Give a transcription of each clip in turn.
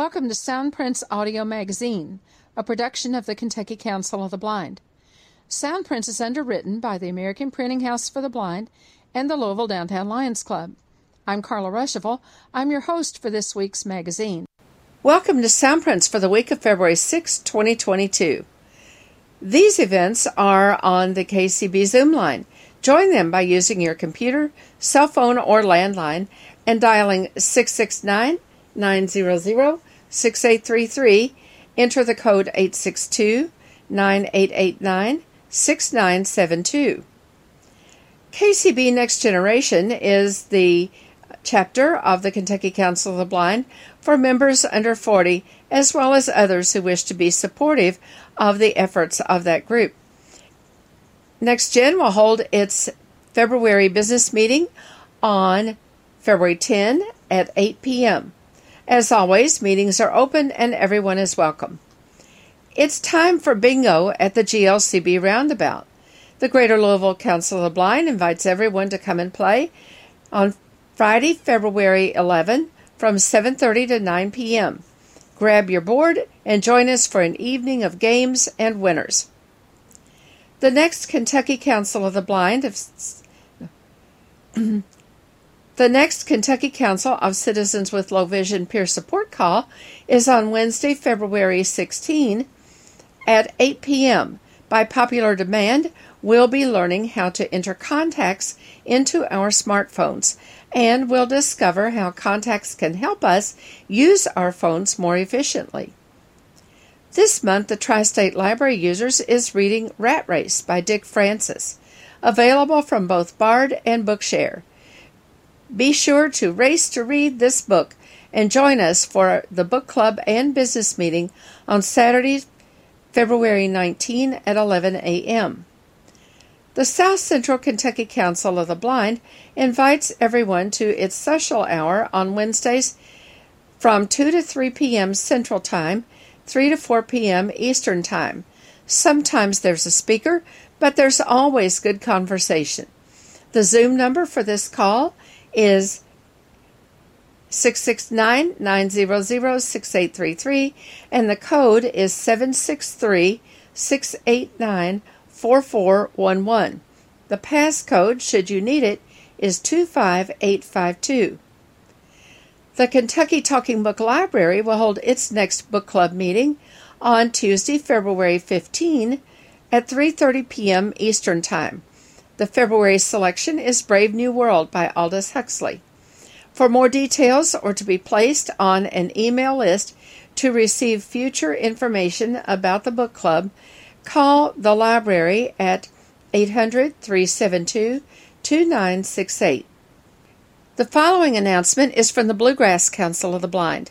Welcome to Soundprints Audio Magazine, a production of the Kentucky Council of the Blind. Soundprints is underwritten by the American Printing House for the Blind and the Louisville Downtown Lions Club. I'm Carla Ruschival. I'm your host for this week's magazine. Welcome to Soundprints for the week of February 6, 2022. These events are on the KCB Zoom line. Join them by using your computer, cell phone, or landline and dialing 669 900 6833. Enter the code 862 9889 6972. KCB Next Generation is the chapter of the Kentucky Council of the Blind for members under 40, as well as others who wish to be supportive of the efforts of that group. Next Gen will hold its February business meeting on February 10 at 8 p.m. As always, meetings are open and everyone is welcome. It's time for bingo at the GLCB Roundabout. The Greater Louisville Council of the Blind invites everyone to come and play on Friday, February 11 from 7:30 to 9 p.m. Grab your board and join us for an evening of games and winners. The next Kentucky Council of the Blind of The next Kentucky Council of Citizens with Low Vision Peer Support Call is on Wednesday, February 16 at 8 p.m. By popular demand, we'll be learning how to enter contacts into our smartphones and we'll discover how contacts can help us use our phones more efficiently. This month, the Tri State Library Users is reading Rat Race by Dick Francis, available from both Bard and Bookshare. Be sure to race to read this book and join us for the book club and business meeting on Saturday, February 19 at 11 a.m. The South Central Kentucky Council of the Blind invites everyone to its social hour on Wednesdays from 2 to 3 p.m. Central Time, 3 to 4 p.m. Eastern Time. Sometimes there's a speaker, but there's always good conversation. The Zoom number for this call is 669 900 6833 and the code is 763 689 4411. The passcode, should you need it, is 25852. The Kentucky Talking Book Library will hold its next book club meeting on Tuesday, February 15 at 3:30 p.m. Eastern Time. The February selection is Brave New World by Aldous Huxley. For more details or to be placed on an email list to receive future information about the book club, call the library at 800 372 2968. The following announcement is from the Bluegrass Council of the Blind.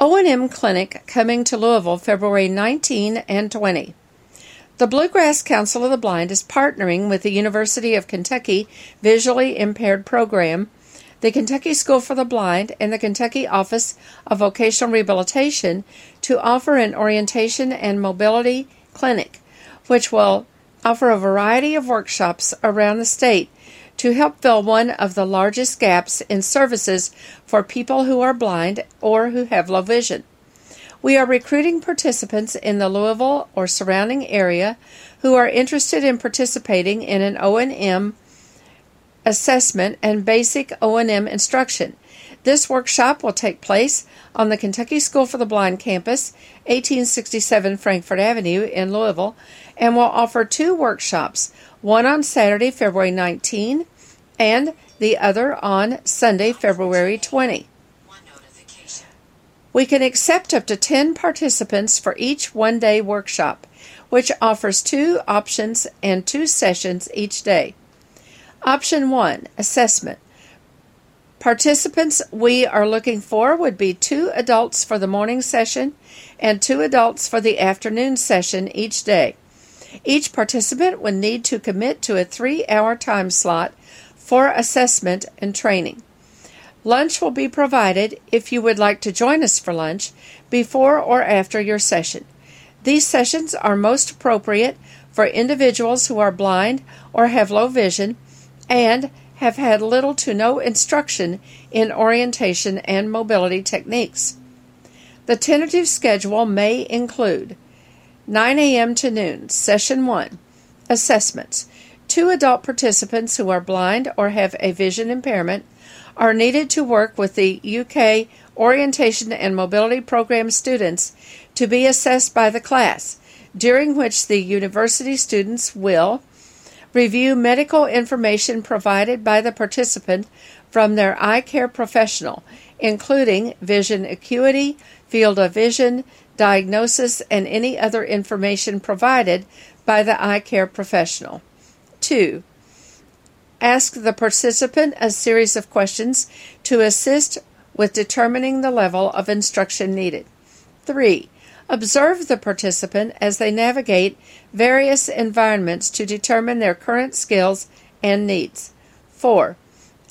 O&M Clinic coming to Louisville February 19 and 20. The Bluegrass Council of the Blind is partnering with the University of Kentucky Visually Impaired Program, the Kentucky School for the Blind, and the Kentucky Office of Vocational Rehabilitation to offer an orientation and mobility clinic, which will offer a variety of workshops around the state to help fill one of the largest gaps in services for people who are blind or who have low vision. We are recruiting participants in the Louisville or surrounding area who are interested in participating in an O&M assessment and basic O&M instruction. This workshop will take place on the Kentucky School for the Blind campus, 1867 Frankfort Avenue in Louisville, and will offer two workshops, one on Saturday, February 19, and the other on Sunday, February 20. We can accept up to 10 participants for each one day workshop, which offers two options and two sessions each day. Option 1 Assessment. Participants we are looking for would be two adults for the morning session and two adults for the afternoon session each day. Each participant would need to commit to a three hour time slot for assessment and training. Lunch will be provided if you would like to join us for lunch before or after your session. These sessions are most appropriate for individuals who are blind or have low vision and have had little to no instruction in orientation and mobility techniques. The tentative schedule may include 9 a.m. to noon, session 1, assessments. Two adult participants who are blind or have a vision impairment are needed to work with the UK Orientation and Mobility Program students to be assessed by the class, during which the university students will review medical information provided by the participant from their eye care professional, including vision acuity, field of vision, diagnosis, and any other information provided by the eye care professional. 2. Ask the participant a series of questions to assist with determining the level of instruction needed. 3. Observe the participant as they navigate various environments to determine their current skills and needs. 4.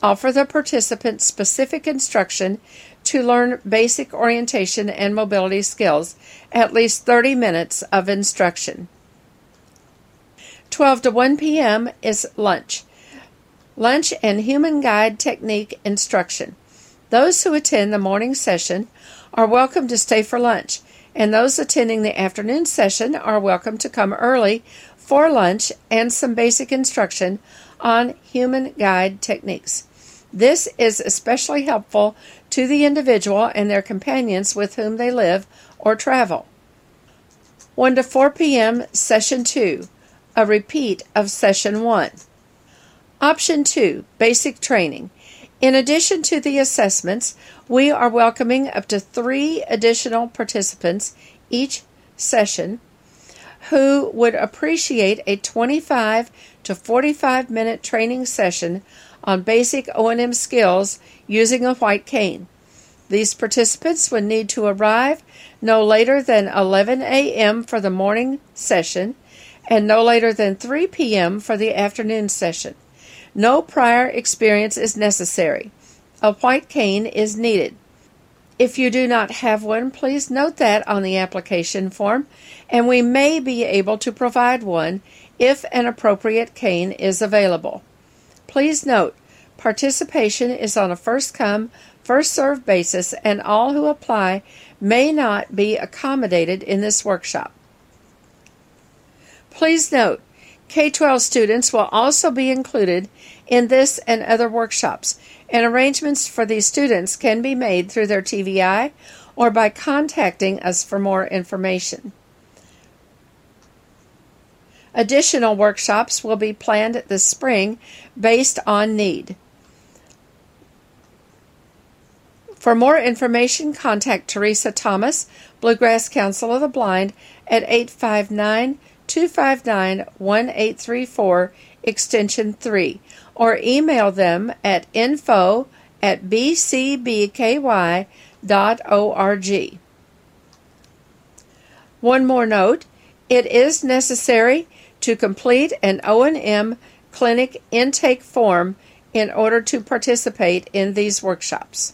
Offer the participant specific instruction to learn basic orientation and mobility skills, at least 30 minutes of instruction. 12 to 1 p.m. is lunch. Lunch and human guide technique instruction. Those who attend the morning session are welcome to stay for lunch, and those attending the afternoon session are welcome to come early for lunch and some basic instruction on human guide techniques. This is especially helpful to the individual and their companions with whom they live or travel. 1 to 4 p.m. Session 2, a repeat of Session 1. Option 2, Basic Training. In addition to the assessments, we are welcoming up to three additional participants each session who would appreciate a 25 to 45 minute training session on basic O&M skills using a white cane. These participants would need to arrive no later than 11 a.m. for the morning session and no later than 3 p.m. for the afternoon session. No prior experience is necessary. A white cane is needed. If you do not have one, please note that on the application form, and we may be able to provide one if an appropriate cane is available. Please note, participation is on a first come, first served basis, and all who apply may not be accommodated in this workshop. Please note, K 12 students will also be included in this and other workshops, and arrangements for these students can be made through their TVI or by contacting us for more information. Additional workshops will be planned this spring based on need. For more information, contact Teresa Thomas, Bluegrass Council of the Blind, at 859 259 1834, extension 3, or email them at info at bcbky.org. One more note, it is necessary to complete an O&M clinic intake form in order to participate in these workshops.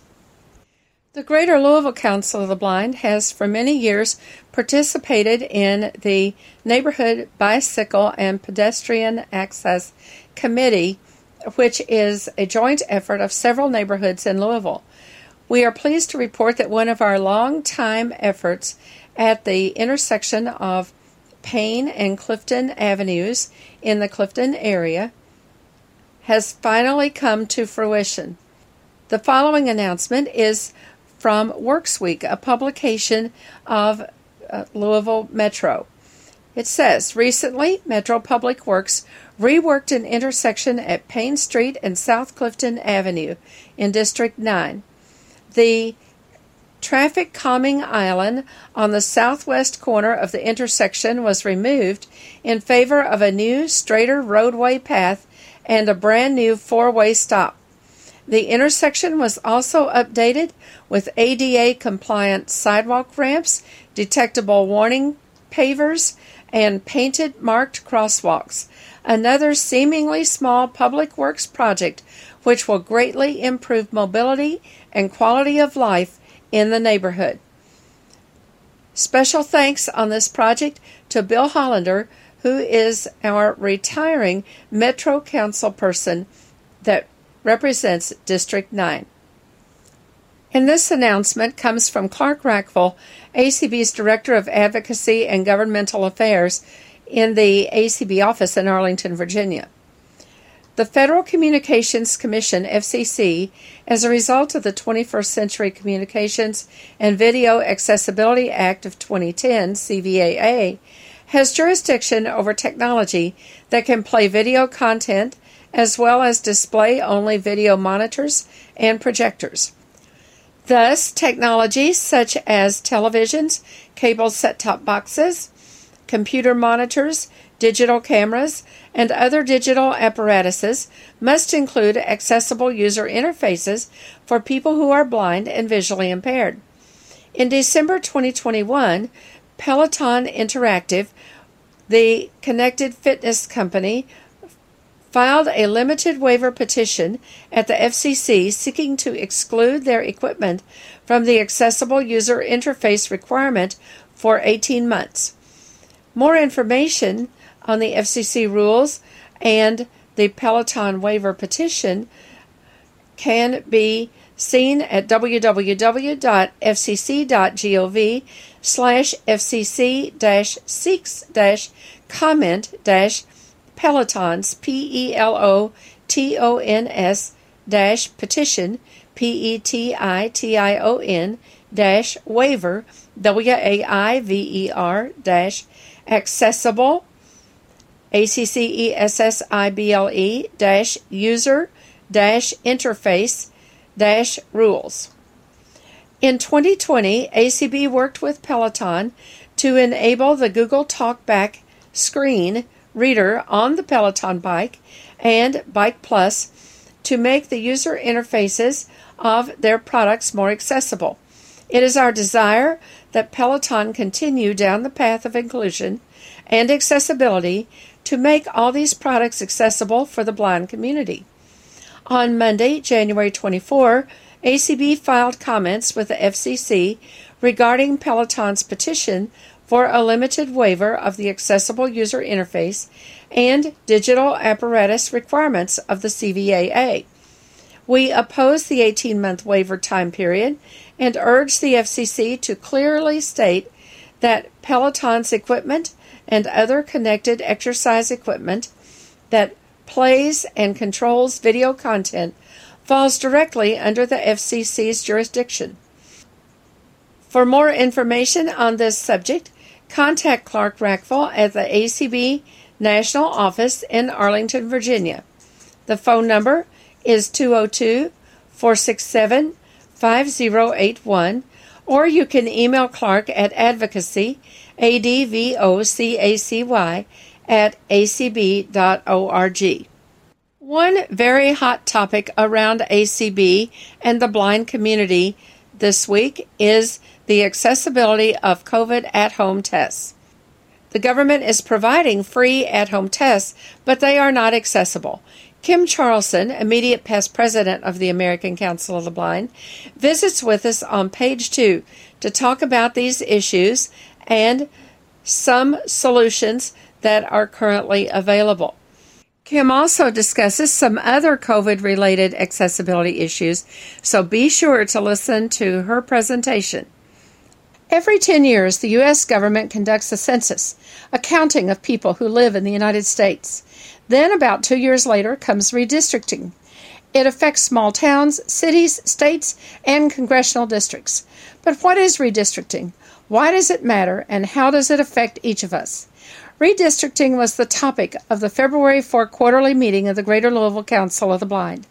The Greater Louisville Council of the Blind has for many years participated in the Neighborhood Bicycle and Pedestrian Access Committee, which is a joint effort of several neighborhoods in Louisville. We are pleased to report that one of our long-time efforts at the intersection of Payne and Clifton Avenues in the Clifton area has finally come to fruition. The following announcement is from Works Week, a publication of uh, Louisville Metro. It says recently, Metro Public Works reworked an intersection at Payne Street and South Clifton Avenue in District 9. The traffic calming island on the southwest corner of the intersection was removed in favor of a new, straighter roadway path and a brand new four way stop. The intersection was also updated with ADA compliant sidewalk ramps, detectable warning pavers, and painted marked crosswalks. Another seemingly small public works project which will greatly improve mobility and quality of life in the neighborhood. Special thanks on this project to Bill Hollander, who is our retiring Metro Council person that represents District 9. And this announcement comes from Clark Rachfal, ACB's Director of Advocacy and Governmental Affairs in the ACB office in Arlington, Virginia. The Federal Communications Commission, FCC, as a result of the 21st Century Communications and Video Accessibility Act of 2010, CVAA, has jurisdiction over technology that can play video content as well as display only video monitors and projectors. Thus, technologies such as televisions, cable set top boxes, computer monitors, digital cameras, and other digital apparatuses must include accessible user interfaces for people who are blind and visually impaired. In December 2021, Peloton Interactive, the connected fitness company, filed a limited waiver petition at the FCC seeking to exclude their equipment from the accessible user interface requirement for 18 months. More information on the FCC rules and the Peloton waiver petition can be seen at www.fcc.gov slash fcc seeks comment Pelotons, P E L O T O N S dash petition, P E T I T I O N dash waiver, W A I V E R dash accessible, A C C E S S I B L E dash user dash interface dash rules. In 2020, ACB worked with Peloton to enable the Google Talkback screen reader on the Peloton bike and Bike Plus to make the user interfaces of their products more accessible. It is our desire that Peloton continue down the path of inclusion and accessibility to make all these products accessible for the blind community. On Monday, January 24, ACB filed comments with the FCC regarding Peloton's petition for a limited waiver of the accessible user interface and digital apparatus requirements of the CVAA. We oppose the 18 month waiver time period and urge the FCC to clearly state that Peloton's equipment and other connected exercise equipment that plays and controls video content falls directly under the FCC's jurisdiction. For more information on this subject, contact Clark Rachfal at the ACB National Office in Arlington, Virginia. The phone number is 202 467 5081, or you can email Clark at advocacy, A D V O C A C Y, at acb.org. One very hot topic around ACB and the blind community this week is the accessibility of COVID at home tests. The government is providing free at home tests, but they are not accessible. Kim Charlson, immediate past president of the American Council of the Blind, visits with us on page two to talk about these issues and some solutions that are currently available. Kim also discusses some other COVID related accessibility issues, so be sure to listen to her presentation. Every 10 years, the U.S. government conducts a census, a counting of people who live in the United States. Then, about two years later, comes redistricting. It affects small towns, cities, states, and congressional districts. But what is redistricting? Why does it matter, and how does it affect each of us? Redistricting was the topic of the February 4 quarterly meeting of the Greater Louisville Council of the Blind.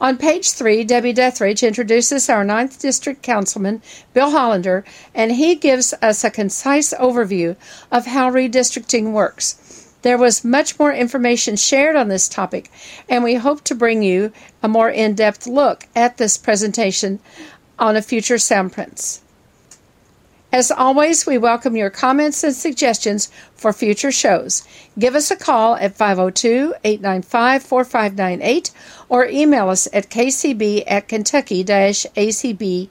On page three, Debbie Dethridge introduces our 9th District Councilman, Bill Hollander, and he gives us a concise overview of how redistricting works. There was much more information shared on this topic, and we hope to bring you a more in depth look at this presentation on a future Soundprints. As always, we welcome your comments and suggestions for future shows. Give us a call at 502 895 4598 or email us at kcb at kentucky acb.org.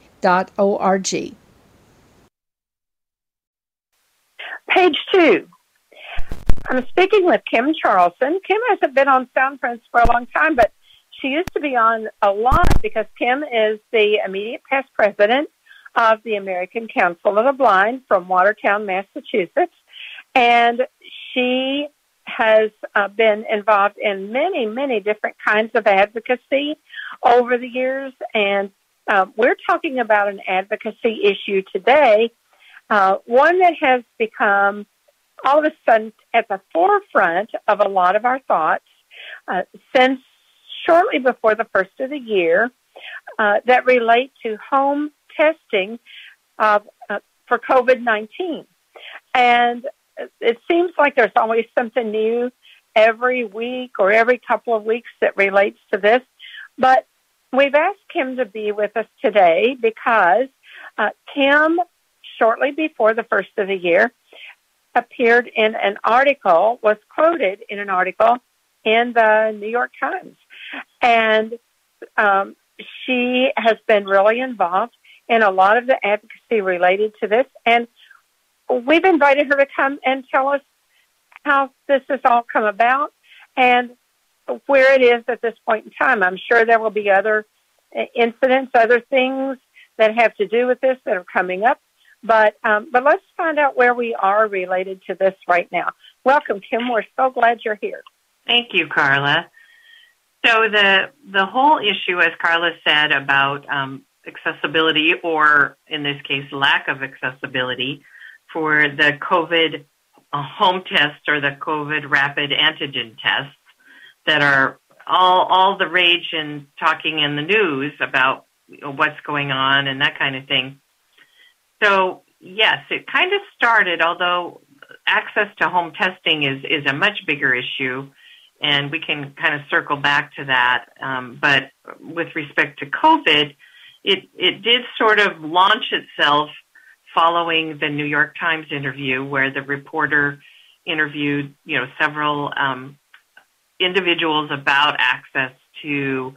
Page two. I'm speaking with Kim Charlson. Kim hasn't been on Soundprints for a long time, but she used to be on a lot because Kim is the immediate past president of the American Council of the Blind from Watertown, Massachusetts. And she has uh, been involved in many, many different kinds of advocacy over the years. And uh, we're talking about an advocacy issue today, uh, one that has become all of a sudden at the forefront of a lot of our thoughts uh, since shortly before the first of the year uh, that relate to home testing uh, for COVID 19. And it seems like there's always something new every week or every couple of weeks that relates to this. But we've asked Kim to be with us today because uh, Kim, shortly before the first of the year, appeared in an article, was quoted in an article in the New York Times. And um, she has been really involved in a lot of the advocacy related to this. And we've invited her to come and tell us how this has all come about and where it is at this point in time. I'm sure there will be other incidents, other things that have to do with this that are coming up. But um, but let's find out where we are related to this right now. Welcome, Kim. We're so glad you're here. Thank you, Carla. So the the whole issue, as Carla said, about um, accessibility, or in this case, lack of accessibility, for the COVID uh, home test or the COVID rapid antigen tests that are all all the rage and talking in the news about what's going on and that kind of thing. So yes, it kind of started, although access to home testing is is a much bigger issue, and we can kind of circle back to that. Um, but with respect to COVID, it it did sort of launch itself following the New York Times interview, where the reporter interviewed, you know, several um, individuals about access to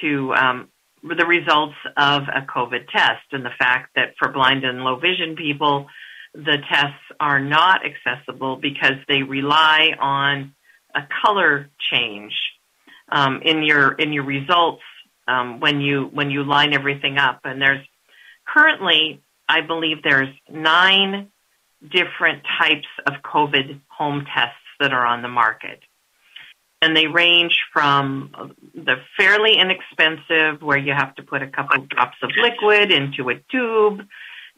to um, the results of a COVID test, and the fact that for blind and low vision people, the tests are not accessible because they rely on a color change. Um, in your in your results um, when you when you line everything up. And there's currently I believe there's nine different types of COVID home tests that are on the market. And they range from the fairly inexpensive, where you have to put a couple drops of liquid into a tube,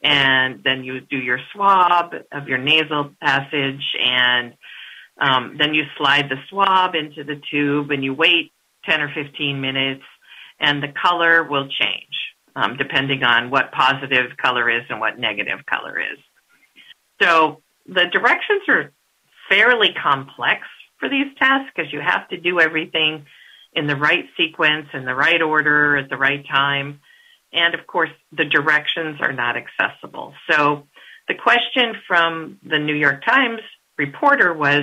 and then you do your swab of your nasal passage, and um, then you slide the swab into the tube, and you wait 10 or 15 minutes, and the color will change um, depending on what positive color is and what negative color is. So the directions are fairly complex for these tasks because you have to do everything in the right sequence, in the right order, at the right time. And of course, the directions are not accessible. So the question from the New York Times reporter was,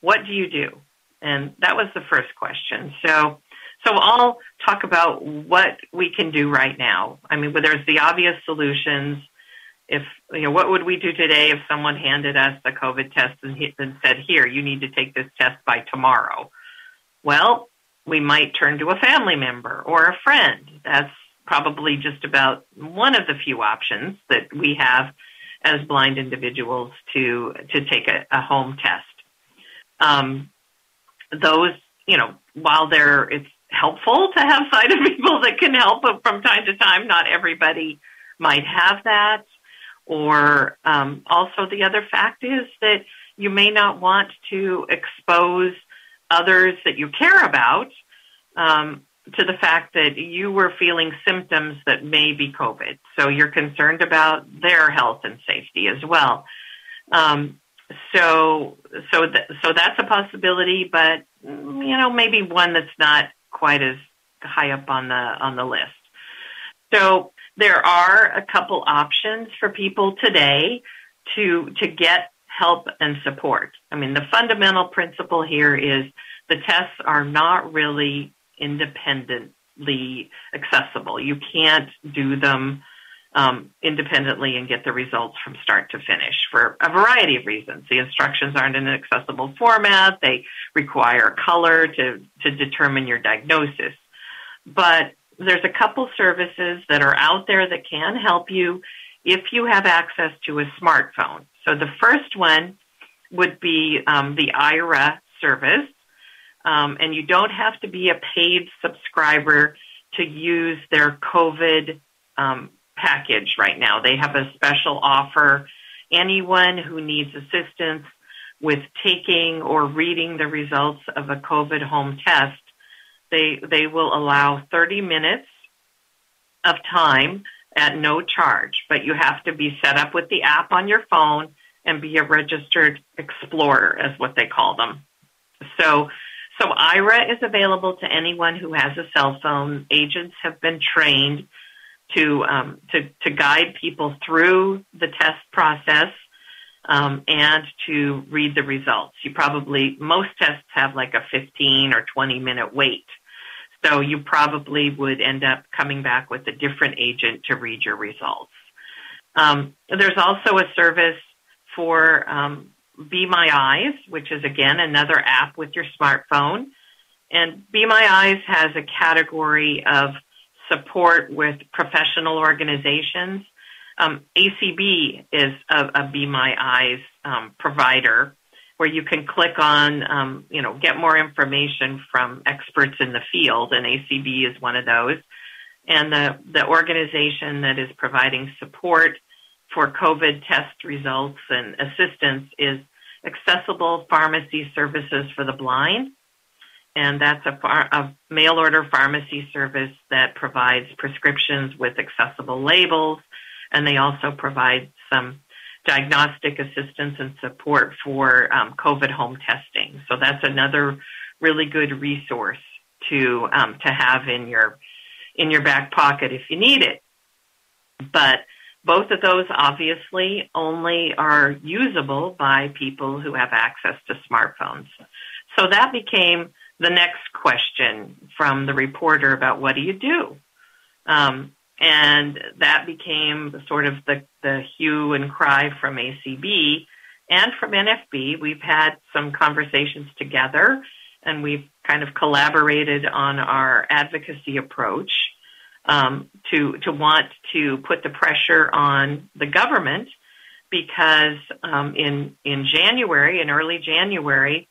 what do you do? And that was the first question. So so I'll talk about what we can do right now. I mean, there's the obvious solutions. If you know, what would we do today if someone handed us a COVID test and, and said, "Here, you need to take this test by tomorrow"? Well, we might turn to a family member or a friend. That's probably just about one of the few options that we have as blind individuals to to take a, a home test. Um, those, you know, while there it's helpful to have sighted people that can help, from time to time, not everybody might have that. Or um, also, the other fact is that you may not want to expose others that you care about um, to the fact that you were feeling symptoms that may be COVID. So you're concerned about their health and safety as well. Um, so so th- so that's a possibility, but you know maybe one that's not quite as high up on the on the list. So there are a couple options for people today to to get help and support. I mean, the fundamental principle here is the tests are not really independently accessible. You can't do them um, independently and get the results from start to finish for a variety of reasons. The instructions aren't in an accessible format. They require color to, to determine your diagnosis. but there's a couple services that are out there that can help you if you have access to a smartphone. So the first one would be um, the Aira service, um, and you don't have to be a paid subscriber to use their COVID um, package right now. They have a special offer. Anyone who needs assistance with taking or reading the results of a COVID home test, they they will allow 30 minutes of time at no charge, but you have to be set up with the app on your phone and be a registered explorer, as what they call them. So, so Aira is available to anyone who has a cell phone. Agents have been trained to um, to to guide people through the test process um, and to read the results. You probably most tests have like a 15 or 20 minute wait. So you probably would end up coming back with a different agent to read your results. Um, there's also a service for um, Be My Eyes, which is again another app with your smartphone. And Be My Eyes has a category of support with professional organizations. Um, ACB is a, a Be My Eyes um, provider where you can click on, um, you know, get more information from experts in the field, and ACB is one of those. And the, the organization that is providing support for COVID test results and assistance is Accessible Pharmacy Services for the Blind. And that's a, far, a mail order pharmacy service that provides prescriptions with accessible labels. And they also provide some diagnostic assistance and support for um, COVID home testing. So that's another really good resource to um, to have in your in your back pocket if you need it. But both of those obviously only are usable by people who have access to smartphones. So that became the next question from the reporter about what do you do? Um, and that became sort of the, the hue and cry from ACB and from NFB. We've had some conversations together and we've kind of collaborated on our advocacy approach um, to, to want to put the pressure on the government because um, in, in January, in early January,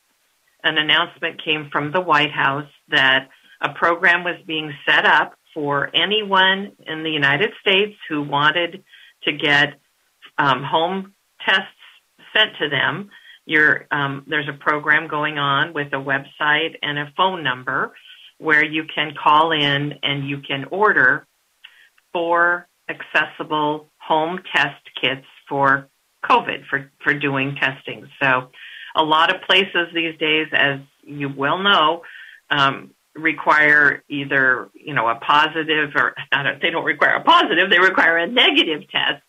an announcement came from the White House that a program was being set up for anyone in the United States who wanted to get um, home tests sent to them. Um, there's a program going on with a website and a phone number where you can call in and you can order four accessible home test kits for COVID for, for doing testing. So a lot of places these days, as you well know, um, require either you know a positive or not they don't require a positive they require a negative test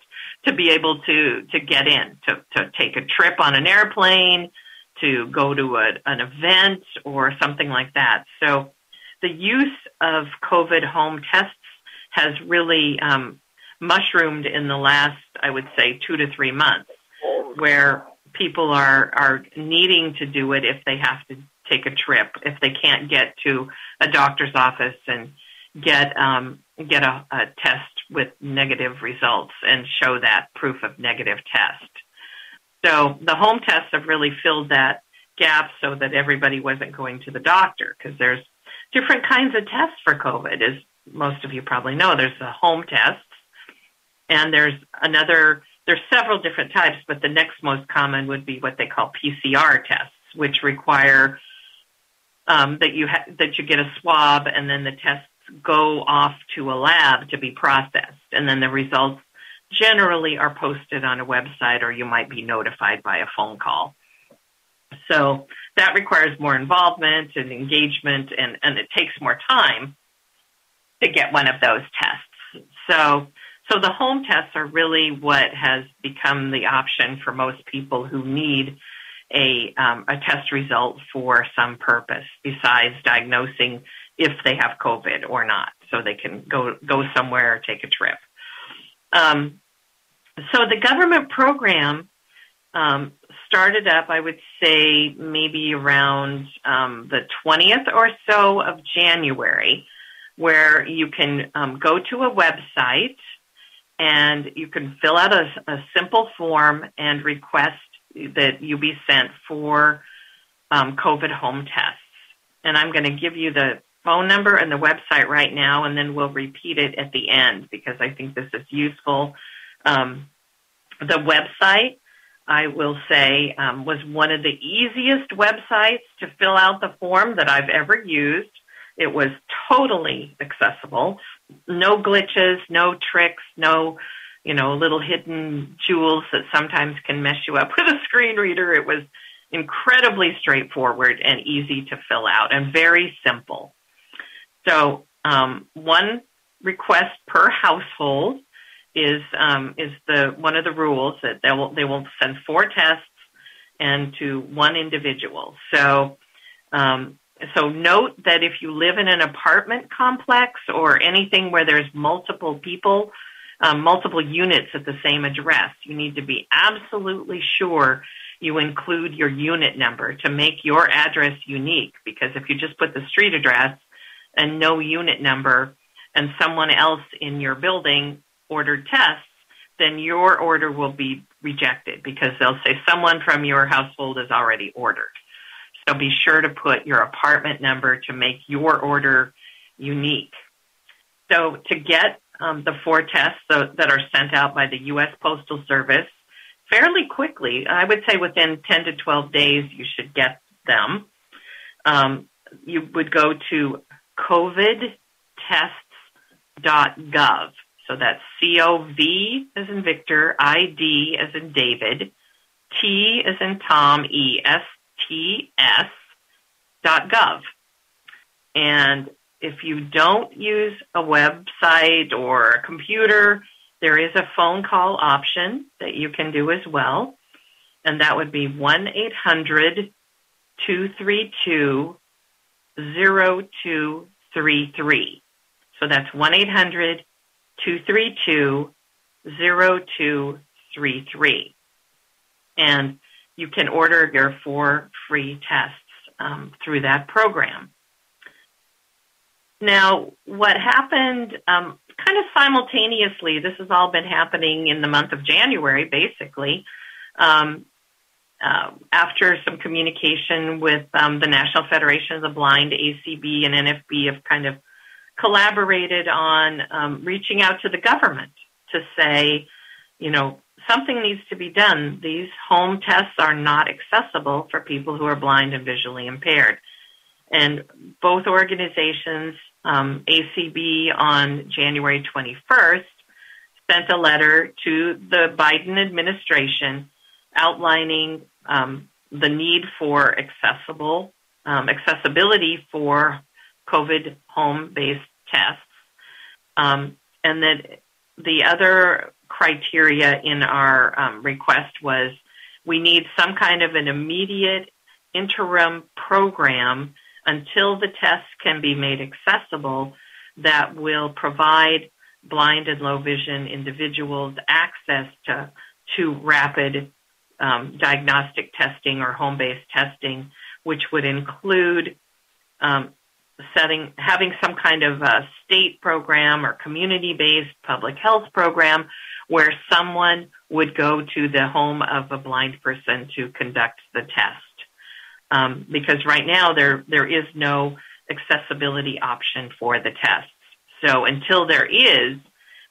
to be able to to get in to to take a trip on an airplane to go to a, an event or something like that. So the use of covid home tests has really um, mushroomed in the last i would say two to three months where people are are needing to do it if they have to take a trip if they can't get to a doctor's office and get um, get a, a test with negative results and show that proof of negative test. So the home tests have really filled that gap so that everybody wasn't going to the doctor because there's different kinds of tests for COVID, as most of you probably know. There's the home tests, and there's another. There's several different types, but the next most common would be what they call PCR tests, which require um, that you ha- that you get a swab and then the tests go off to a lab to be processed, and then the results generally are posted on a website or you might be notified by a phone call. So that requires more involvement and engagement, and, and it takes more time to get one of those tests. So, so the home tests are really what has become the option for most people who need a, um, a test result for some purpose besides diagnosing if they have COVID or not, so they can go go somewhere or take a trip. Um, so the government program um, started up, I would say, maybe around um, the 20th or so of January, where you can um, go to a website and you can fill out a, a, simple form and request that you be sent for um, COVID home tests. And I'm going to give you the phone number and the website right now, and then we'll repeat it at the end because I think this is useful. Um, the website, I will say, um, was one of the easiest websites to fill out the form that I've ever used. It was totally accessible. No glitches, no tricks, no, you know, little hidden jewels that sometimes can mess you up with a screen reader. It was incredibly straightforward and easy to fill out and very simple. So, um, one request per household is um, is the one of the rules that they will they will send four tests and to one individual. So um, so note that if you live in an apartment complex or anything where there's multiple people, um, multiple units at the same address, you need to be absolutely sure you include your unit number to make your address unique. Because if you just put the street address and no unit number, and someone else in your building ordered tests, then your order will be rejected because they'll say someone from your household has already ordered. So be sure to put your apartment number to make your order unique. So to get um, the four tests that are sent out by the U.S. Postal Service fairly quickly, I would say within 10 to 12 days, you should get them. Um, you would go to covidtests.gov. So that's C O V as in Victor, I D as in David, T as in Tom, E S T S dot gov. And if you don't use a website or a computer, there is a phone call option that you can do as well. And that would be 1 800 232 0233. So that's 1 800 232 0233. And you can order your four free tests um, through that program. Now, what happened um, kind of simultaneously, this has all been happening in the month of January, basically, um, uh, after some communication with um, the National Federation of the Blind, ACB, and NFB have kind of collaborated on um, reaching out to the government to say, you know, something needs to be done. These home tests are not accessible for people who are blind and visually impaired. And both organizations, um, ACB on January 21st, sent a letter to the Biden administration outlining um, the need for accessible um, accessibility for COVID home based tests. Um, and that the other criteria in our um, request was we need some kind of an immediate interim program until the tests can be made accessible that will provide blind and low vision individuals access to, to rapid um, diagnostic testing or home based testing, which would include um, setting, having some kind of a state program or community-based public health program where someone would go to the home of a blind person to conduct the test. Um, because right now there there is no accessibility option for the tests. So until there is,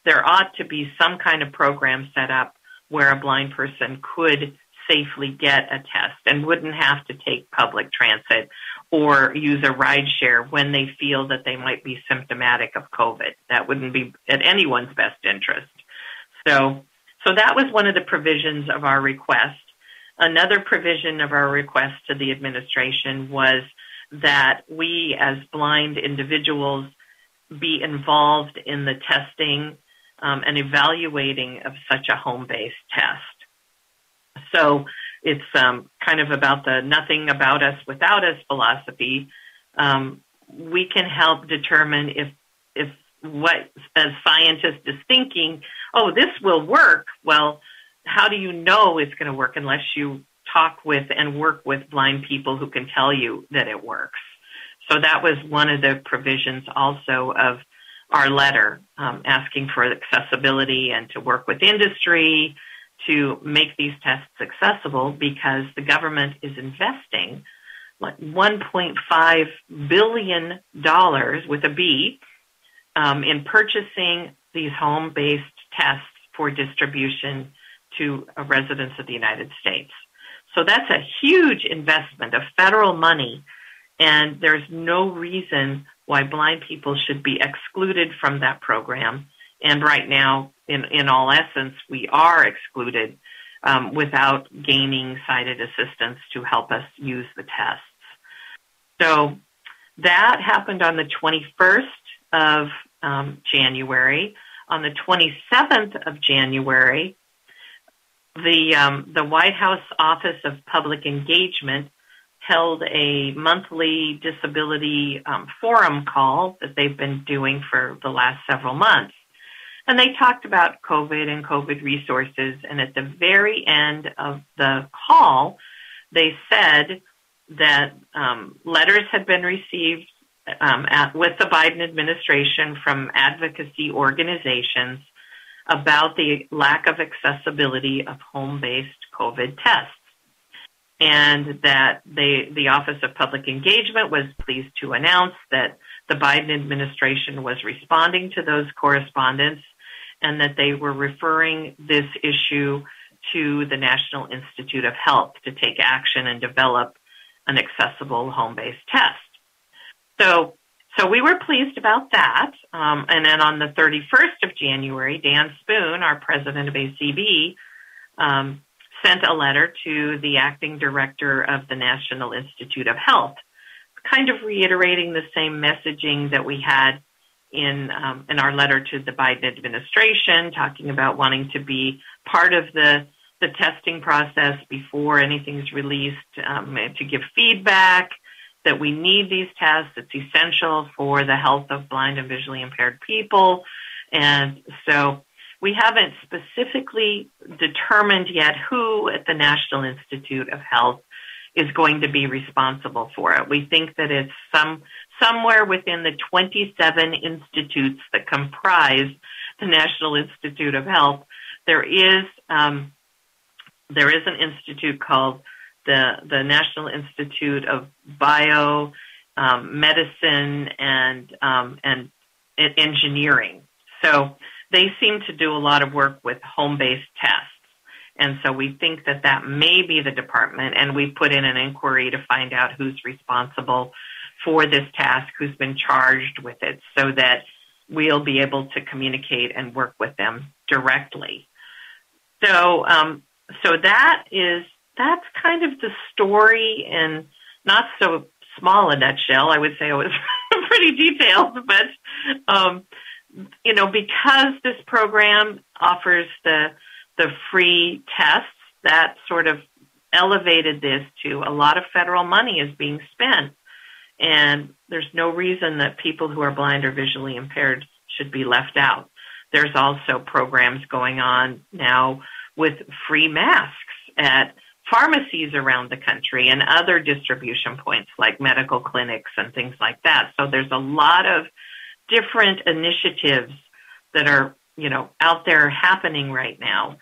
there ought to be some kind of program set up where a blind person could safely get a test and wouldn't have to take public transit or use a ride share when they feel that they might be symptomatic of COVID. That wouldn't be at anyone's best interest. So, so that was one of the provisions of our request. Another provision of our request to the administration was that we as blind individuals be involved in the testing um, and evaluating of such a home-based test. So it's um, kind of about the nothing about us without us philosophy. Um, we can help determine if if what a scientist is thinking, oh, this will work. Well, how do you know it's going to work unless you talk with and work with blind people who can tell you that it works? So that was one of the provisions also of our letter um, asking for accessibility and to work with industry to make these tests accessible because the government is investing like 1.5 billion dollars with a B um, in purchasing these home-based tests for distribution to residents of the United States. So that's a huge investment of federal money, and there's no reason why blind people should be excluded from that program. And right now, in, in all essence, we are excluded um, without gaining sighted assistance to help us use the tests. So that happened on the 21st of um, January. On the 27th of January, the um, the White House Office of Public Engagement held a monthly disability um, forum call that they've been doing for the last several months. And they talked about COVID and COVID resources. And at the very end of the call, they said that um, letters had been received um, at, with the Biden administration from advocacy organizations about the lack of accessibility of home-based COVID tests. And that they, the Office of Public Engagement was pleased to announce that the Biden administration was responding to those correspondence and that they were referring this issue to the National Institute of Health to take action and develop an accessible home-based test. So so we were pleased about that. Um, and then on the 31st of January, Dan Spoone, our president of ACB, um, sent a letter to the acting director of the National Institute of Health, kind of reiterating the same messaging that we had in um, in our letter to the Biden administration, talking about wanting to be part of the the testing process before anything's released, um, to give feedback, that we need these tests. It's essential for the health of blind and visually impaired people. And so we haven't specifically determined yet who at the National Institute of Health is going to be responsible for it. We think that it's some somewhere within the 27 institutes that comprise the National Institute of Health. There is um, there is an institute called the the National Institute of Bio um, Medicine and um, and Engineering. So they seem to do a lot of work with home-based tests. And so we think that that may be the department, and we put in an inquiry to find out who's responsible for this task, who's been charged with it, so that we'll be able to communicate and work with them directly. So, um, so that is that's kind of the story in not so small a nutshell. I would say it was pretty detailed, but um, you know, because this program offers the the free tests, that sort of elevated this to a lot of federal money is being spent, and there's no reason that people who are blind or visually impaired should be left out. There's also programs going on now with free masks at pharmacies around the country and other distribution points like medical clinics and things like that. So there's a lot of different initiatives that are, you know, out there happening right now.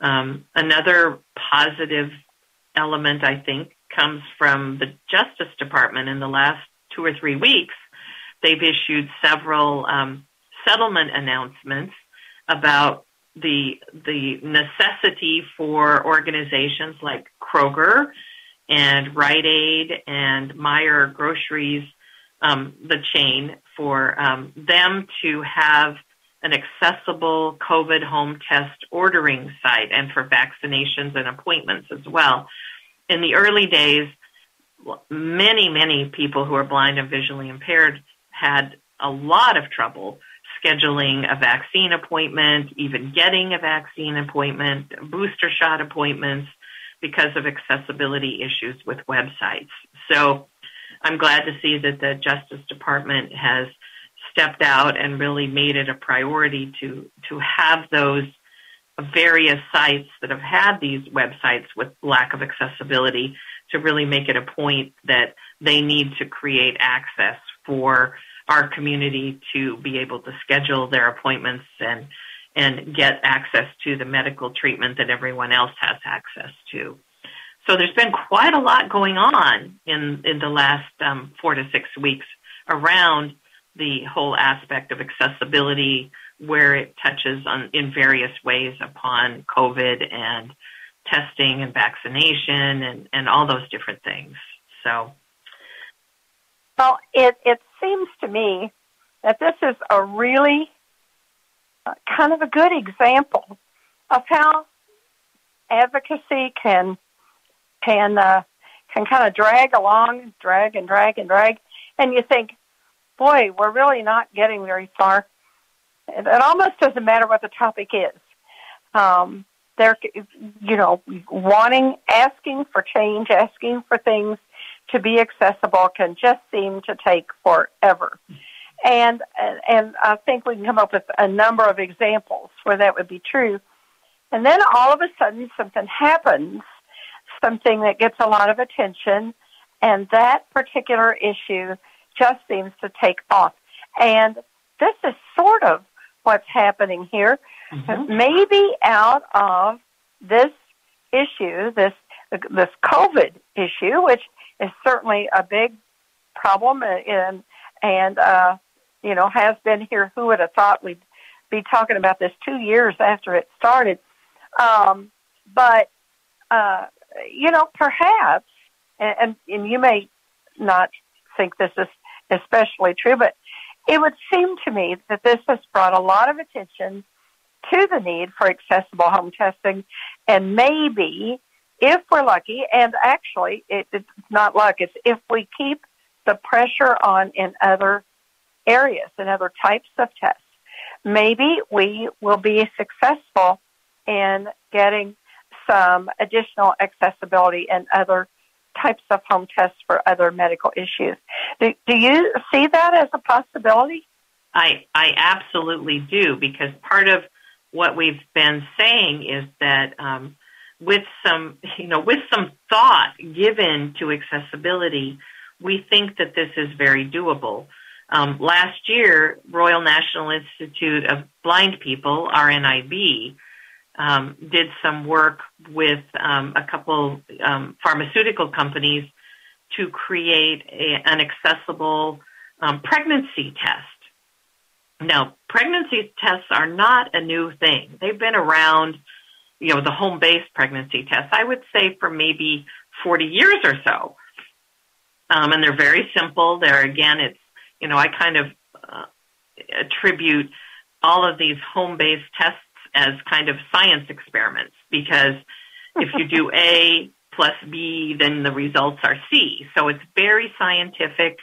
Um, another positive element, I think, comes from the Justice Department in the last two or three weeks. They've issued several um, settlement announcements about the the necessity for organizations like Kroger and Rite Aid and Meijer Groceries, um, the chain, for um, them to have an accessible COVID home test ordering site and for vaccinations and appointments as well. In the early days, many, many people who are blind and visually impaired had a lot of trouble scheduling a vaccine appointment, even getting a vaccine appointment, booster shot appointments because of accessibility issues with websites. So I'm glad to see that the Justice Department has stepped out and really made it a priority to, to have those various sites that have had these websites with lack of accessibility to really make it a point that they need to create access for our community to be able to schedule their appointments and and get access to the medical treatment that everyone else has access to. So there's been quite a lot going on in in the last um, four to six weeks around the whole aspect of accessibility, where it touches on in various ways upon COVID and testing and vaccination and, and all those different things. So, well, it it seems to me that this is a really kind of a good example of how advocacy can can uh, can kind of drag along, drag and drag and drag, and you think, boy, we're really not getting very far. It, almost doesn't matter what the topic is. Um, they're, you know, wanting, asking for change, asking for things to be accessible can just seem to take forever. And, and I think we can come up with a number of examples where that would be true. And then all of a sudden something happens, something that gets a lot of attention, and that particular issue just seems to take off. And this is sort of what's happening here. Mm-hmm. Maybe out of this issue, this this COVID issue, which is certainly a big problem, and and uh, you know has been here. Who would have thought we'd be talking about this two years after it started? Um, but uh, you know, perhaps, and, and and you may not think this is especially true, but it would seem to me that this has brought a lot of attention to the need for accessible home testing, and maybe if we're lucky, and actually it, it's not luck, it's if we keep the pressure on in other areas and other types of tests, maybe we will be successful in getting some additional accessibility and other types of home tests for other medical issues. Do, do you see that as a possibility? I, I absolutely do because part of what we've been saying is that um, with some, you know, with some thought given to accessibility, we think that this is very doable. Um, last year, Royal National Institute of Blind People, RNIB, um, did some work with um, a couple um, pharmaceutical companies to create a, an accessible um, pregnancy test. Now, pregnancy tests are not a new thing. They've been around, you know, the home-based pregnancy tests, I would say for maybe 40 years or so. Um, and they're very simple. They're, again, it's, you know, I kind of uh, attribute all of these home-based tests as kind of science experiments because if you do A plus B, then the results are C. So it's very scientific.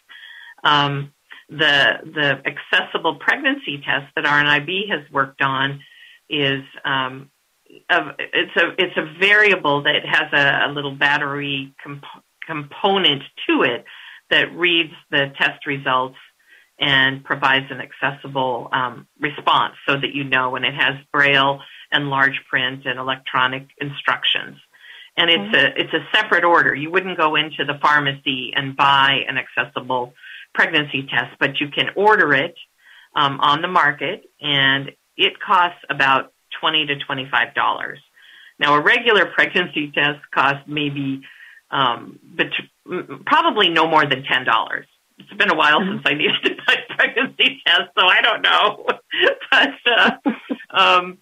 Um, the the accessible pregnancy test that RNIB has worked on is um, a, it's a it's a variable that has a, a little battery comp- component to it that reads the test results and provides an accessible um, response so that you know when it has braille and large print and electronic instructions. And it's mm-hmm. a it's a separate order. You wouldn't go into the pharmacy and buy an accessible pregnancy test, but you can order it um, on the market, and it costs about twenty to twenty five dollars. Now, a regular pregnancy test costs maybe um, bet- probably no more than ten dollars it's been a while since I needed to buy pregnancy test, so I don't know. but uh, um,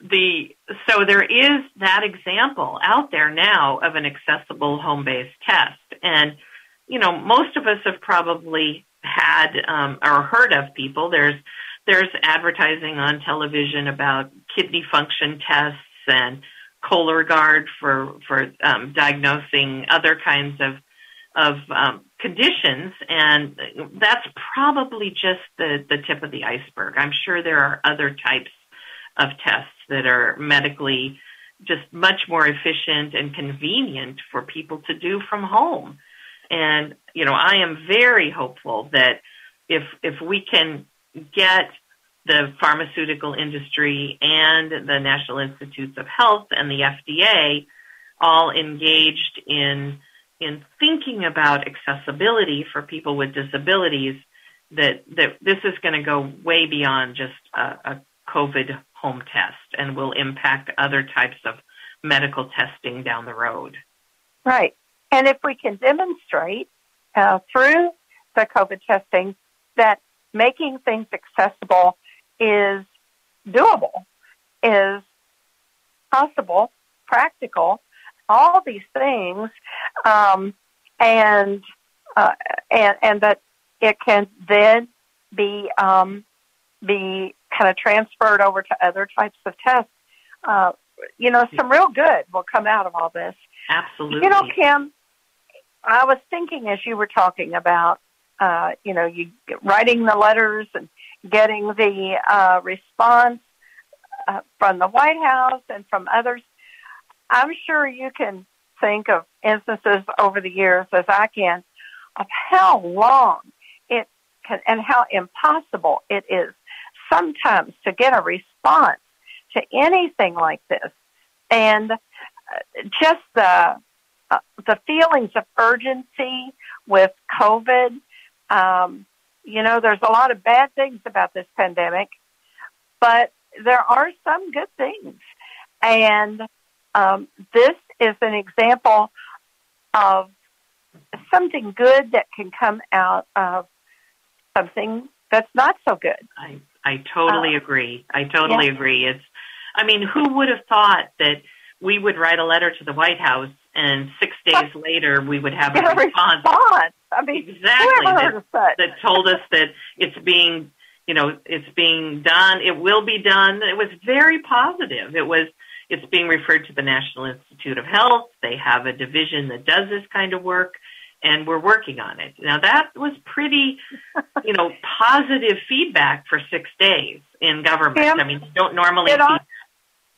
the so there is that example out there now of an accessible home-based test, and you know most of us have probably had um, or heard of people. There's there's advertising on television about kidney function tests and Cologuard for for um, diagnosing other kinds of of um, conditions, and that's probably just the, the tip of the iceberg. I'm sure there are other types of tests that are medically just much more efficient and convenient for people to do from home. And, you know, I am very hopeful that if, if we can get the pharmaceutical industry and the National Institutes of Health and the FDA all engaged in in thinking about accessibility for people with disabilities that that this is going to go way beyond just a, a COVID home test and will impact other types of medical testing down the road. Right. And if we can demonstrate uh, through the COVID testing that making things accessible is doable, is possible, practical, all these things, um, and uh, and and that it can then be um, be kind of transferred over to other types of tests. Uh, you know, some real good will come out of all this. Absolutely. You know, Kim, I was thinking as you were talking about, uh, you know, you writing the letters and getting the uh, response uh, from the White House and from others. I'm sure you can think of instances over the years, as I can, of how long it can and how impossible it is sometimes to get a response to anything like this. And uh, just the uh, the feelings of urgency with COVID. Um, you know, there's a lot of bad things about this pandemic, but there are some good things. And um, this is an example of something good that can come out of something that's not so good. I, I totally uh, agree. I totally yeah. agree. It's, I mean, who would have thought that we would write a letter to the White House and six days later we would have a, a response. response. I mean, exactly that, that told us that it's being, you know, it's being done. It will be done. It was very positive. It was. It's being referred to the National Institute of Health. They have a division that does this kind of work, and we're working on it. Now that was pretty, you know, positive feedback for six days in government. Kim, I mean, you don't normally. It ought,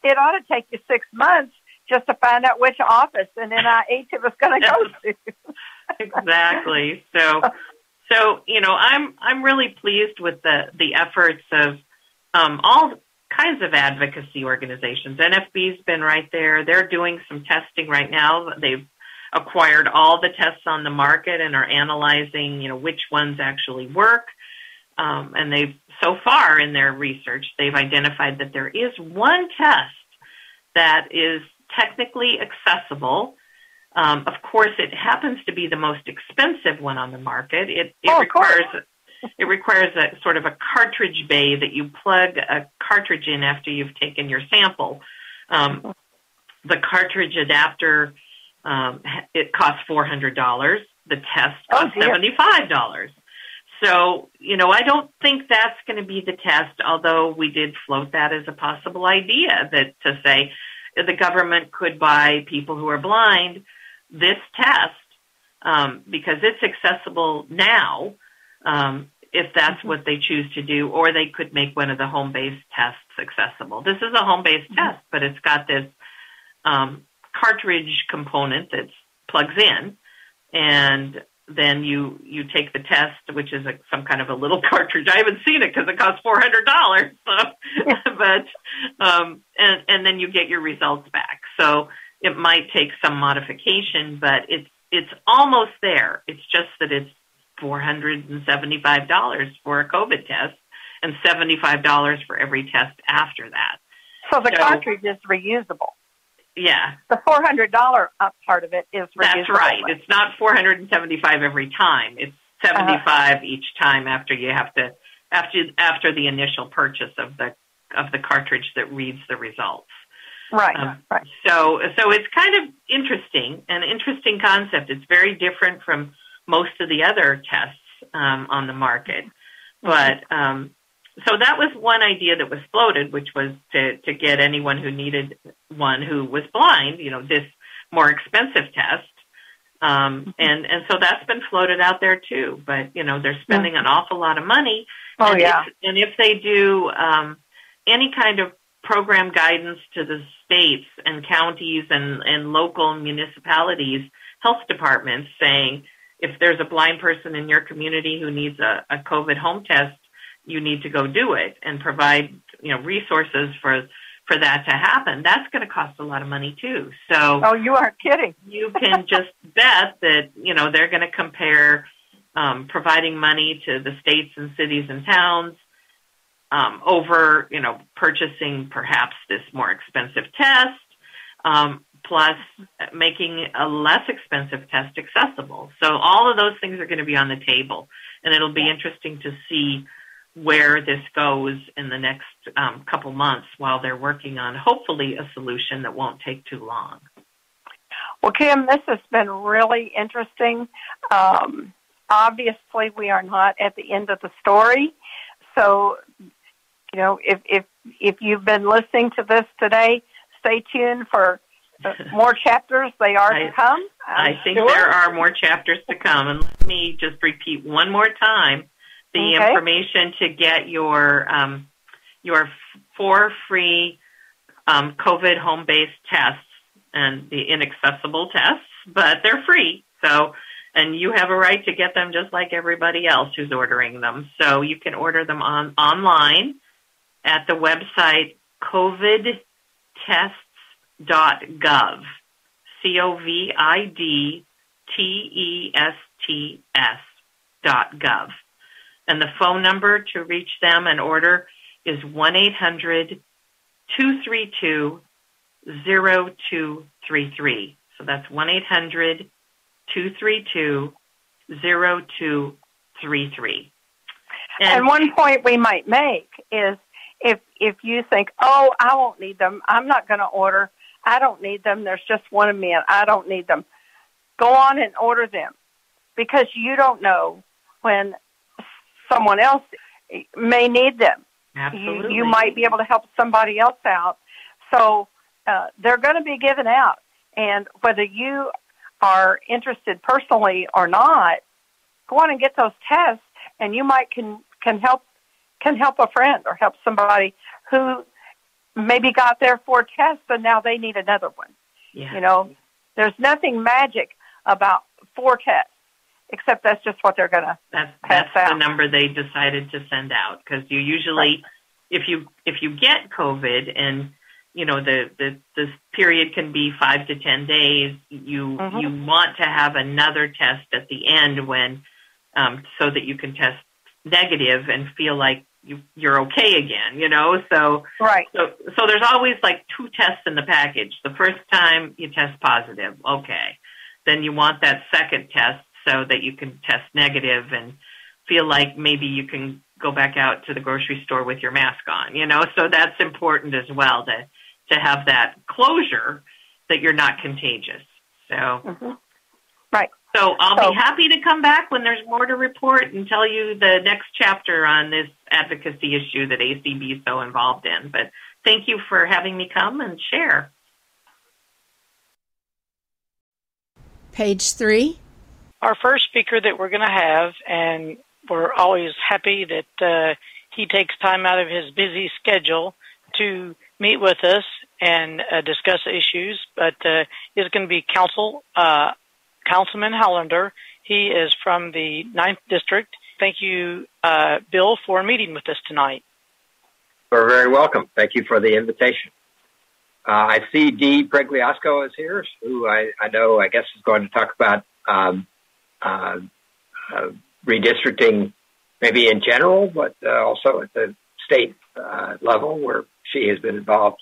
it ought to take you six months just to find out which office and an NIH it was going to go to. exactly. So, so you know, I'm I'm really pleased with the the efforts of um, all kinds of advocacy organizations. NFB's been right there. They're doing some testing right now. They've acquired all the tests on the market and are analyzing, you know, which ones actually work. Um, and they've so far in their research, they've identified that there is one test that is technically accessible. Um, of course, it happens to be the most expensive one on the market. It, it oh, requires it requires a sort of a cartridge bay that you plug a cartridge in after you've taken your sample. Um, the cartridge adapter um, it costs four hundred dollars. The test oh, costs oh, seventy five dollars. So, you know, I don't think that's going to be the test, although we did float that as a possible idea that to say, the government could buy people who are blind this test um, because it's accessible now um, if that's what they choose to do, or they could make one of the home-based tests accessible. This is a home-based mm-hmm. test, but it's got this um, cartridge component that plugs in, and then you you take the test, which is a, some kind of a little cartridge. I haven't seen it because it costs four hundred dollars. So, but um, and and then you get your results back. So it might take some modification, but it's it's almost there. It's just that it's four hundred and seventy five dollars for a COVID test and seventy five dollars for every test after that. So the so, cartridge is reusable. Yeah. The four hundred dollar up part of it is reusable. That's right. It's not four hundred and seventy five every time. It's seventy five uh-huh. each time after you have to after after the initial purchase of the of the cartridge that reads the results. Right. Um, right. So so it's kind of interesting, an interesting concept. It's very different from most of the other tests um, on the market, but um, so that was one idea that was floated, which was to, to get anyone who needed one who was blind, you know, this more expensive test. Um, mm-hmm. and, and so that's been floated out there too, but you know, they're spending an awful lot of money. Oh, and yeah. If, and if they do, um, any kind of program guidance to the states and counties and, and local municipalities, health departments saying, if there's a blind person in your community who needs a, a COVID home test, you need to go do it and provide you know resources for for that to happen, that's going to cost a lot of money too. So, oh, you aren't kidding. you can just bet that you know they're going to compare um, providing money to the states and cities and towns um, over you know purchasing perhaps this more expensive test, um, plus making a less expensive test accessible. So all of those things are going to be on the table, and it'll be interesting to see where this goes in the next um, couple months while they're working on hopefully a solution that won't take too long. Well, Kim, this has been really interesting. Um, obviously, we are not at the end of the story. So, you know, if if if you've been listening to this today, stay tuned for more chapters. They are I, to come. I'm i think sure. there are more chapters to come. And let me just repeat one more time the Okay. information to get your um, your four free um, COVID home based tests and the inaccessible tests, but they're free. So, and you have a right to get them just like everybody else who's ordering them. So you can order them on online at the website covidtests.gov. C O V I D T E S T S dot gov. And the phone number to reach them and order is 1 800 232 0233. So that's 1 800 232 0233. And one point we might make is if if you think, oh, I won't need them, I'm not going to order. I don't need them. There's just one of me, and I don't need them. Go on and order them because you don't know when someone else may need them. Absolutely. You, you might be able to help somebody else out. So uh, they're going to be given out, and whether you are interested personally or not, go on and get those tests, and you might can can help can help a friend or help somebody who maybe got their four tests test and now they need another one. yeah. You know, there's nothing magic about four tests, except that's just what they're going to. That's that's the number they decided to send out because you usually, if you if you get COVID and you know the the this period can be five to ten days, you Mhm. you want to have another test at the end when um, so that you can test negative and feel like you you're okay again. You know, so Right. so so there's always like two tests in the package. The first time you test positive, okay. Then you want that second test so that you can test negative and feel like maybe you can go back out to the grocery store with your mask on, you know? So that's important as well to to have that closure that you're not contagious. So hmm Right. So I'll So- be happy to come back when there's more to report and tell you the next chapter on this advocacy issue that ACB is so involved in. But thank you for having me come and share. Page three. our first speaker that we're going to have, and we're always happy that uh, he takes time out of his busy schedule to meet with us and uh, discuss issues. But uh, is going to be Council uh, Councilman Hollander. He is from the Ninth District. Thank you, uh, Bill, for meeting with us tonight. You're very welcome. Thank you for the invitation. Uh, I see Dee Pregliasco is here, who I, I know, I guess, is going to talk about um, uh, uh, redistricting, maybe in general, but uh, also at the state uh, level, where she has been involved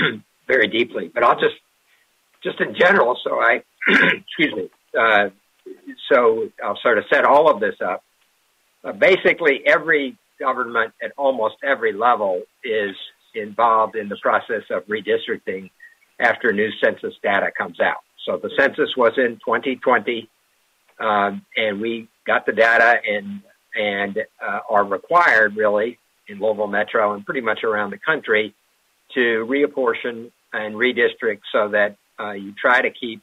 very deeply. But I'll just, just in general, so I, excuse me, uh, so I'll sort of set all of this up. Uh, basically, every government at almost every level is involved in the process of redistricting after new census data comes out. So the census was in 2020, um, and we got the data and and uh, are required really in Louisville Metro and pretty much around the country to reapportion and redistrict so that uh, you try to keep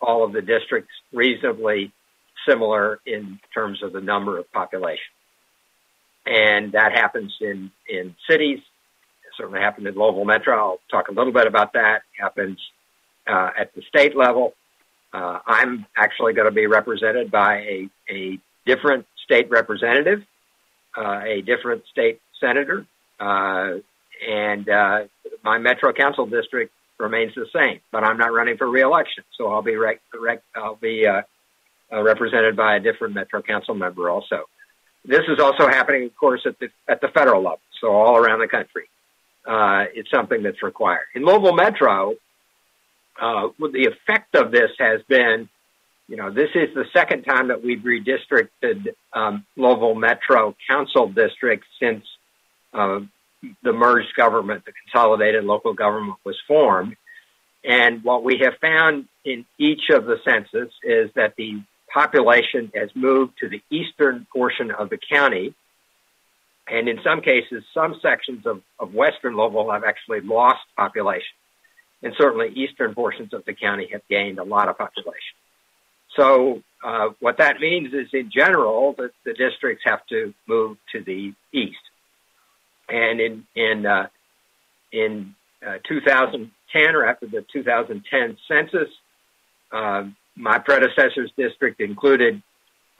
all of the districts reasonably similar in terms of the number of population and that happens in in cities. It certainly happened in Louisville Metro. I'll talk a little bit about that. It happens uh, at the state level. Uh, I'm actually going to be represented by a a different state representative, uh, a different state senator, uh, and uh, my Metro Council district remains the same, but I'm not running for reelection, so I'll be rec- rec- I'll be uh, uh, represented by a different Metro Council member also. This is also happening, of course, at the at the federal level, so all around the country. Uh, it's something that's required. In Louisville Metro, uh, the effect of this has been, you know, this is the second time that we've redistricted um, Louisville Metro Council districts since uh, the merged government, the consolidated local government was formed. And what we have found in each of the census is that the population has moved to the eastern portion of the county. And in some cases, some sections of, of western Louisville have actually lost population. And certainly eastern portions of the county have gained a lot of population. So uh, what that means is in general that the districts have to move to the east. And in in uh, in uh, 2010 or after the 2010 census, uh, my predecessor's district included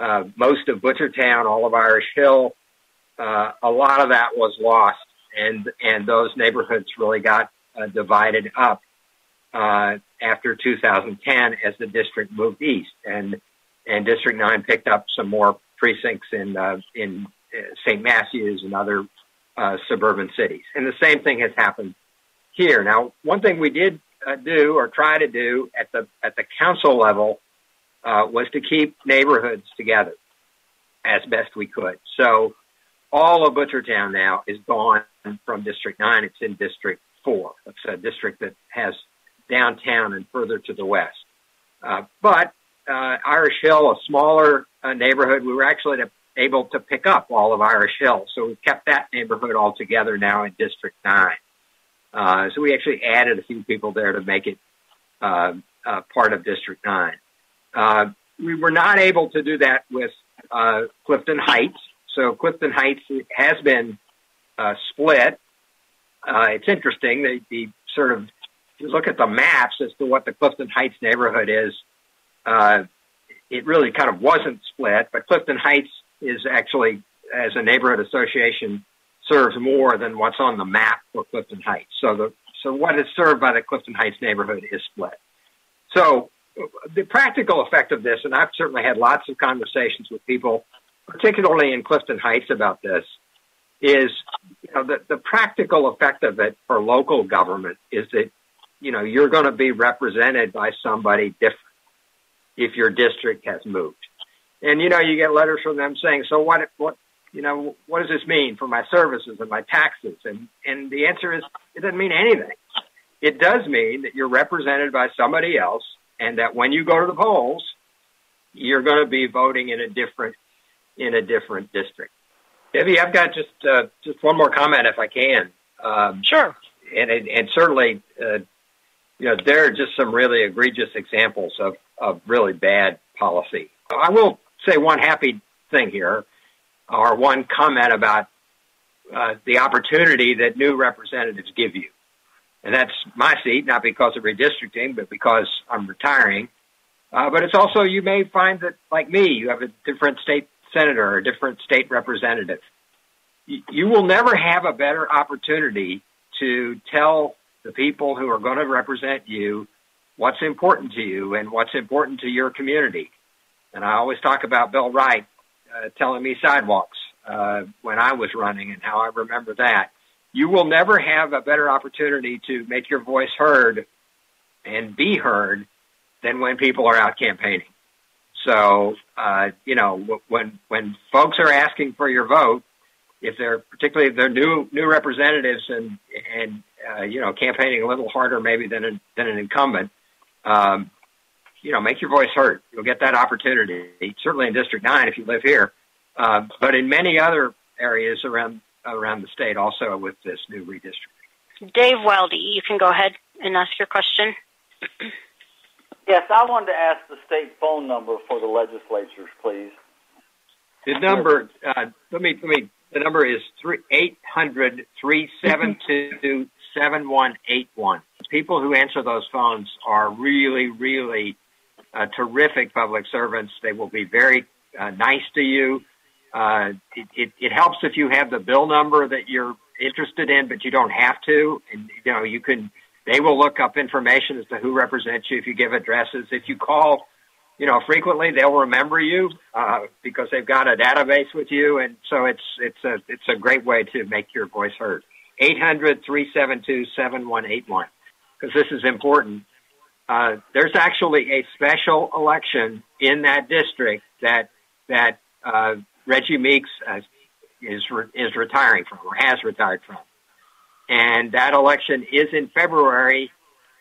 uh, most of Butchertown, all of Irish Hill. Uh, a lot of that was lost, and and those neighborhoods really got uh, divided up after 2010 as the district moved east, and and District Nine picked up some more precincts in in St. Matthews and other uh, suburban cities. And the same thing has happened here. Now, one thing we did uh, do or try to do at the at the council level uh, was to keep neighborhoods together as best we could. So all of Butchertown now is gone from District 9. It's in District 4. It's a district that has downtown and further to the west. Uh, but uh, Irish Hill, a smaller uh, neighborhood, we were actually able to pick up all of Irish Hill. So we've kept that neighborhood all together now in District 9. Uh, so we actually added a few people there to make it uh, uh, part of District 9. Uh, we were not able to do that with uh, Clifton Heights. So Clifton Heights has been uh, split. it's interesting. The, the sort of you look at the maps as to what the Clifton Heights neighborhood is. it really kind of wasn't split, but Clifton Heights is actually, as a neighborhood association, serves more than what's on the map for Clifton Heights. So the so what is served by the Clifton Heights neighborhood is split. So the practical effect of this, and I've certainly had lots of conversations with people, particularly in Clifton Heights about this, is you know the, the practical effect of it for local government is that you know you're going to be represented by somebody different if your district has moved and you know you get letters from them saying, "So what? What? You know, what does this mean for my services and my taxes?" And and the answer is, it doesn't mean anything. It does mean that you're represented by somebody else, and that when you go to the polls, you're going to be voting in a different in a different district. Debbie, I've got just uh, just one more comment, if I can. Um, sure. And and certainly, uh, you know, there are just some really egregious examples of of really bad policy. I will say one happy thing here, or one comment about uh, the opportunity that new representatives give you. And that's my seat, not because of redistricting, but because I'm retiring. Uh, but it's also, you may find that, like me, you have a different state senator or a different state representative. You, you will never have a better opportunity to tell the people who are going to represent you what's important to you and what's important to your community. And I always talk about Bill Wright uh, telling me sidewalks uh, when I was running and how I remember that. You will never have a better opportunity to make your voice heard and be heard than when people are out campaigning. So, uh, you know, when when folks are asking for your vote, if they're particularly if they're new new representatives and and uh, you know campaigning a little harder maybe than a, than an incumbent, um, you know, make your voice heard. You'll get that opportunity, certainly in District 9 if you live here, uh, but in many other areas around around the state also with this new redistricting. Dave Weldy, you can go ahead and ask your question. yes, I wanted to ask the state phone number for the legislatures, please. The number, uh, let me, let me, the number is three eight hundred three seven two seven one eight one. People who answer those phones are really, really uh, terrific public servants. They will be very uh, nice to you. Uh, it, it, it, helps if you have the bill number that you're interested in, but you don't have to. And you know, you can. They will look up information as to who represents you if you give addresses. If you call, you know, frequently, they'll remember you uh, because they've got a database with you, and so it's it's a it's a great way to make your voice heard. 800-372-7181 because this is important. Uh, there's actually a special election in that district that that uh, Reggie Meeks uh, is re- is retiring from or has retired from, and that election is in February.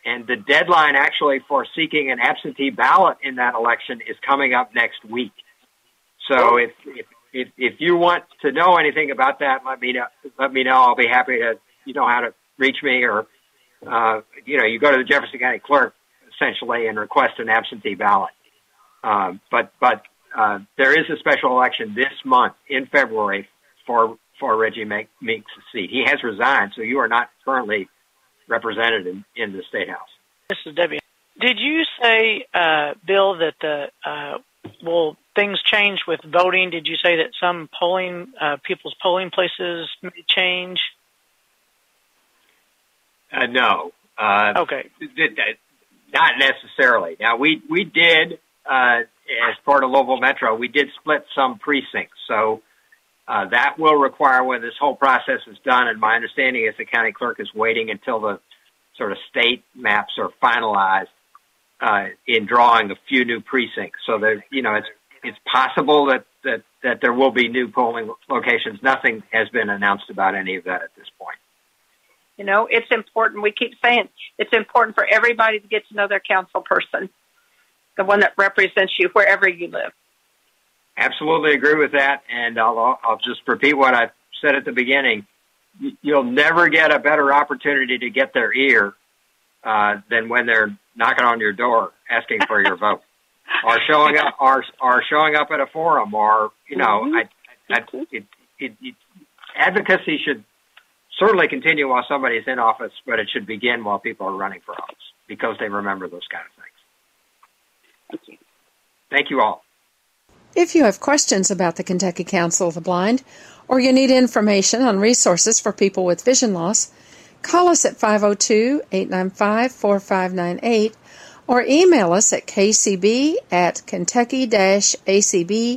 And the deadline actually for seeking an absentee ballot in that election is coming up next week. So if if if, if you want to know anything about that, let me know. Let me know. I'll be happy to. You know how to reach me, or uh, you know, you go to the Jefferson County Clerk essentially and request an absentee ballot. Um, but but uh, there is a special election this month in February for for Reggie Meeks' seat. He has resigned, so you are not currently represented in, in the state house. This is Debbie. Did you say, uh, Bill, that the uh, will things change with voting? Did you say that some polling uh, people's polling places may change? Uh, no. Uh, okay. Not necessarily. Now we we did uh, as part of Louisville Metro, we did split some precincts, so uh, that will require when this whole process is done. And my understanding is the county clerk is waiting until the sort of state maps are finalized uh, in drawing a few new precincts. So that you know, it's it's possible that that that there will be new polling locations. Nothing has been announced about any of that at this point. You know, it's important. We keep saying it's important for everybody to get to know their council person, the one that represents you wherever you live. Absolutely agree with that, and I'll I'll just repeat what I said at the beginning. You'll never get a better opportunity to get their ear uh, than when they're knocking on your door asking for your vote, or showing up, or or showing up at a forum, or you know, mm-hmm. I, I, it, it, it, advocacy should certainly continue while somebody's in office, but it should begin while people are running for office because they remember those kind of things. Thank you. Thank you all. If you have questions about the Kentucky Council of the Blind, or you need information on resources for people with vision loss, call us at 502 895 4598 or email us at kcb at kentucky acb.org.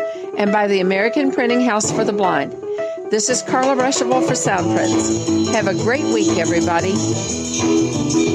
and by the American Printing House for the Blind. This is Carla Ruschival for Soundprints. Have a great week, everybody.